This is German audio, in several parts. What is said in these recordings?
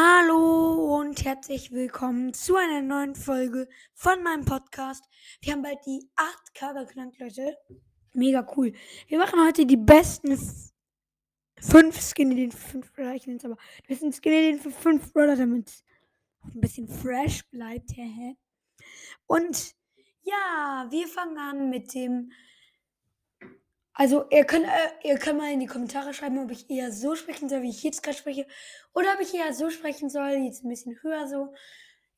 Hallo und herzlich willkommen zu einer neuen Folge von meinem Podcast. Wir haben bald die 8K geknackt, Leute. Mega cool. Wir machen heute die besten 5 Skin-Ideen für 5 Brawler. Ich nenne es aber die besten Skin-Ideen für 5 Brawler, damit ein bisschen fresh bleibt. Und ja, wir fangen an mit dem also, ihr könnt, äh, ihr könnt mal in die Kommentare schreiben, ob ich eher so sprechen soll, wie ich jetzt gerade spreche. Oder ob ich eher so sprechen soll, jetzt ein bisschen höher so.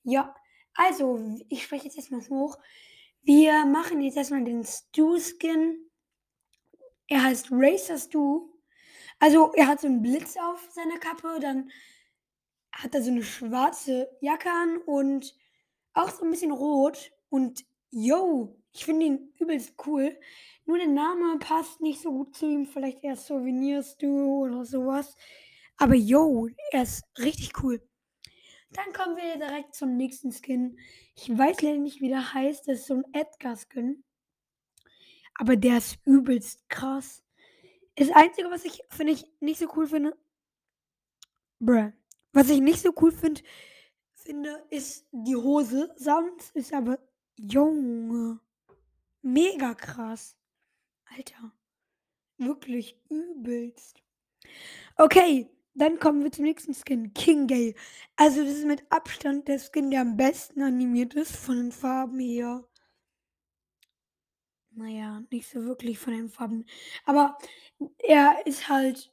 Ja, also, ich spreche jetzt erstmal hoch. Wir machen jetzt erstmal den Stu-Skin. Er heißt Racer Stu. Also, er hat so einen Blitz auf seiner Kappe, dann hat er so eine schwarze Jacke an und auch so ein bisschen rot. Und yo, ich finde ihn übelst cool. Nur der Name passt nicht so gut zu ihm. Vielleicht eher Souvenirs du oder sowas. Aber yo, er ist richtig cool. Dann kommen wir direkt zum nächsten Skin. Ich weiß leider nicht, wie der heißt. Das ist so ein Edgar-Skin. Aber der ist übelst krass. Das Einzige, was ich, finde ich, nicht so cool finde. Bruh. Was ich nicht so cool find, finde, ist die Hose. Sonst ist aber Junge. Mega krass. Alter. Wirklich übelst. Okay, dann kommen wir zum nächsten Skin. King Gale. Also, das ist mit Abstand der Skin, der am besten animiert ist von den Farben her. Naja, nicht so wirklich von den Farben. Aber er ist halt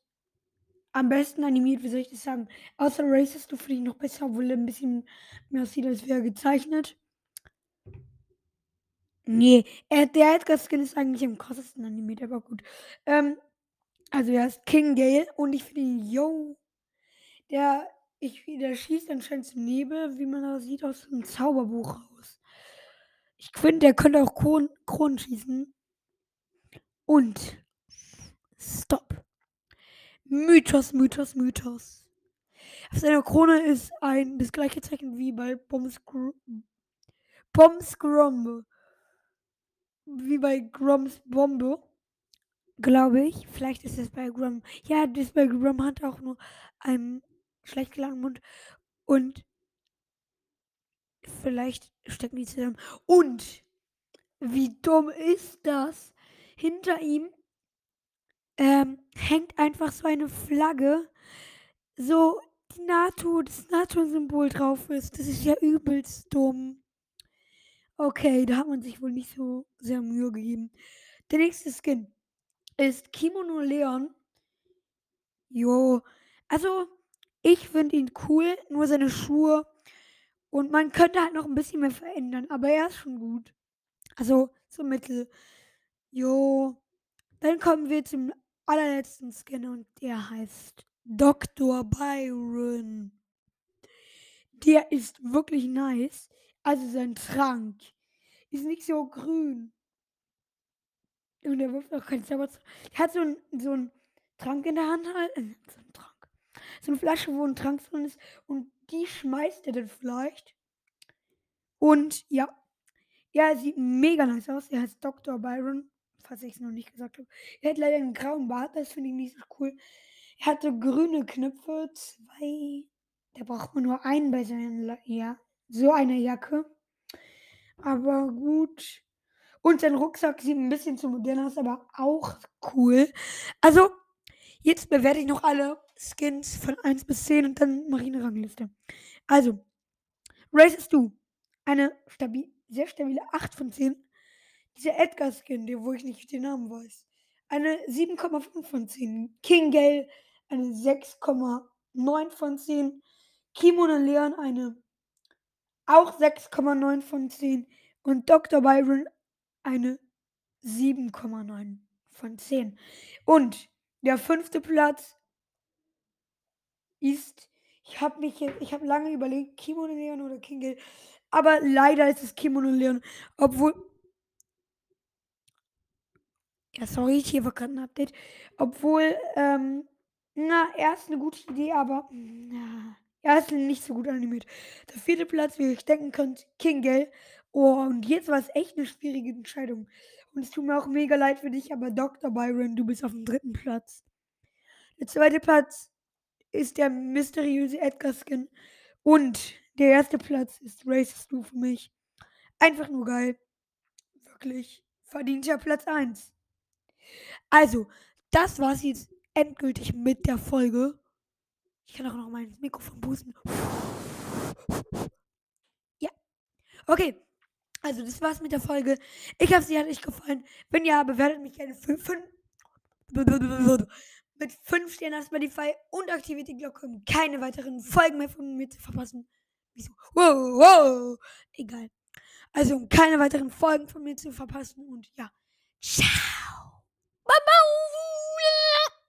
am besten animiert, wie soll ich das sagen? Außer Racist, du finde ich noch besser, obwohl er ein bisschen mehr aussieht, als wäre gezeichnet. Nee, er, der Edgar-Skin ist eigentlich am krassesten animiert, aber gut. Ähm, also er ist King Gale und ich finde ihn, yo, der, ich, der schießt anscheinend zum Nebel, wie man da sieht, aus einem Zauberbuch raus. Ich finde, der könnte auch Kronen, Kronen schießen. Und Stop. Mythos, Mythos, Mythos. Auf seiner Krone ist ein das gleiche Zeichen wie bei Bombscrombe. Bombscrombe wie bei Groms Bombe. Glaube ich. Vielleicht ist es bei Grom. Ja, das bei Grom hat auch nur einen schlecht geladenen Mund. Und vielleicht stecken die zusammen. Und wie dumm ist das? Hinter ihm ähm, hängt einfach so eine Flagge, so die NATO, das NATO-Symbol drauf ist. Das ist ja übelst dumm. Okay, da hat man sich wohl nicht so sehr Mühe gegeben. Der nächste Skin ist Kimono Leon. Jo, also ich finde ihn cool, nur seine Schuhe. Und man könnte halt noch ein bisschen mehr verändern, aber er ist schon gut. Also so mittel. Jo. Dann kommen wir zum allerletzten Skin und der heißt Dr. Byron. Der ist wirklich nice. Also sein Trank ist nicht so grün. Und er wirft auch kein Zauber. Er hat so einen so einen Trank in der Hand halt. Äh, so ein Trank. So eine Flasche, wo ein Trank drin ist. Und die schmeißt er dann vielleicht. Und ja. Ja, er sieht mega nice aus. Er heißt Dr. Byron. Falls ich es noch nicht gesagt habe. Er hat leider einen grauen Bart. Das finde ich nicht so cool. Er hatte grüne Knöpfe. Zwei. Da braucht man nur einen bei seinen. Ja so eine Jacke. Aber gut. Und sein Rucksack sieht ein bisschen zu modern aus, aber auch cool. Also, jetzt bewerte ich noch alle Skins von 1 bis 10 und dann mache ich eine Rangliste. Also, Racist Du. Eine stabil, sehr stabile 8 von 10. Dieser Edgar-Skin, wo ich nicht den Namen weiß. Eine 7,5 von 10. King Gale, eine 6,9 von 10. Kimono Leon, eine auch 6,9 von 10. Und Dr. Byron eine 7,9 von 10. Und der fünfte Platz ist, ich habe mich jetzt, ich habe lange überlegt, Kimono Leon oder King aber leider ist es Kimono Leon, obwohl, ja sorry, hier war gerade ein Update, obwohl, ähm, na, erst eine gute Idee, aber, na, er ist nicht so gut animiert. Der vierte Platz, wie ihr euch denken könnt, King Gale. Oh, und jetzt war es echt eine schwierige Entscheidung. Und es tut mir auch mega leid für dich, aber Dr. Byron, du bist auf dem dritten Platz. Der zweite Platz ist der mysteriöse Edgar-Skin. Und der erste Platz ist Racist Du für mich. Einfach nur geil. Wirklich. Verdienter Platz 1. Also, das war's jetzt endgültig mit der Folge. Ich kann auch noch mein Mikrofon boosten. Ja. Okay. Also, das war's mit der Folge. Ich hoffe, sie hat euch gefallen. Wenn ja, bewertet mich gerne für 5 mit 5 Sternen auf Spotify und aktiviert die Glocke, um keine weiteren Folgen mehr von mir zu verpassen. Wieso? Wow, wow. Egal. Also, um keine weiteren Folgen von mir zu verpassen. Und ja. Ciao. Baba.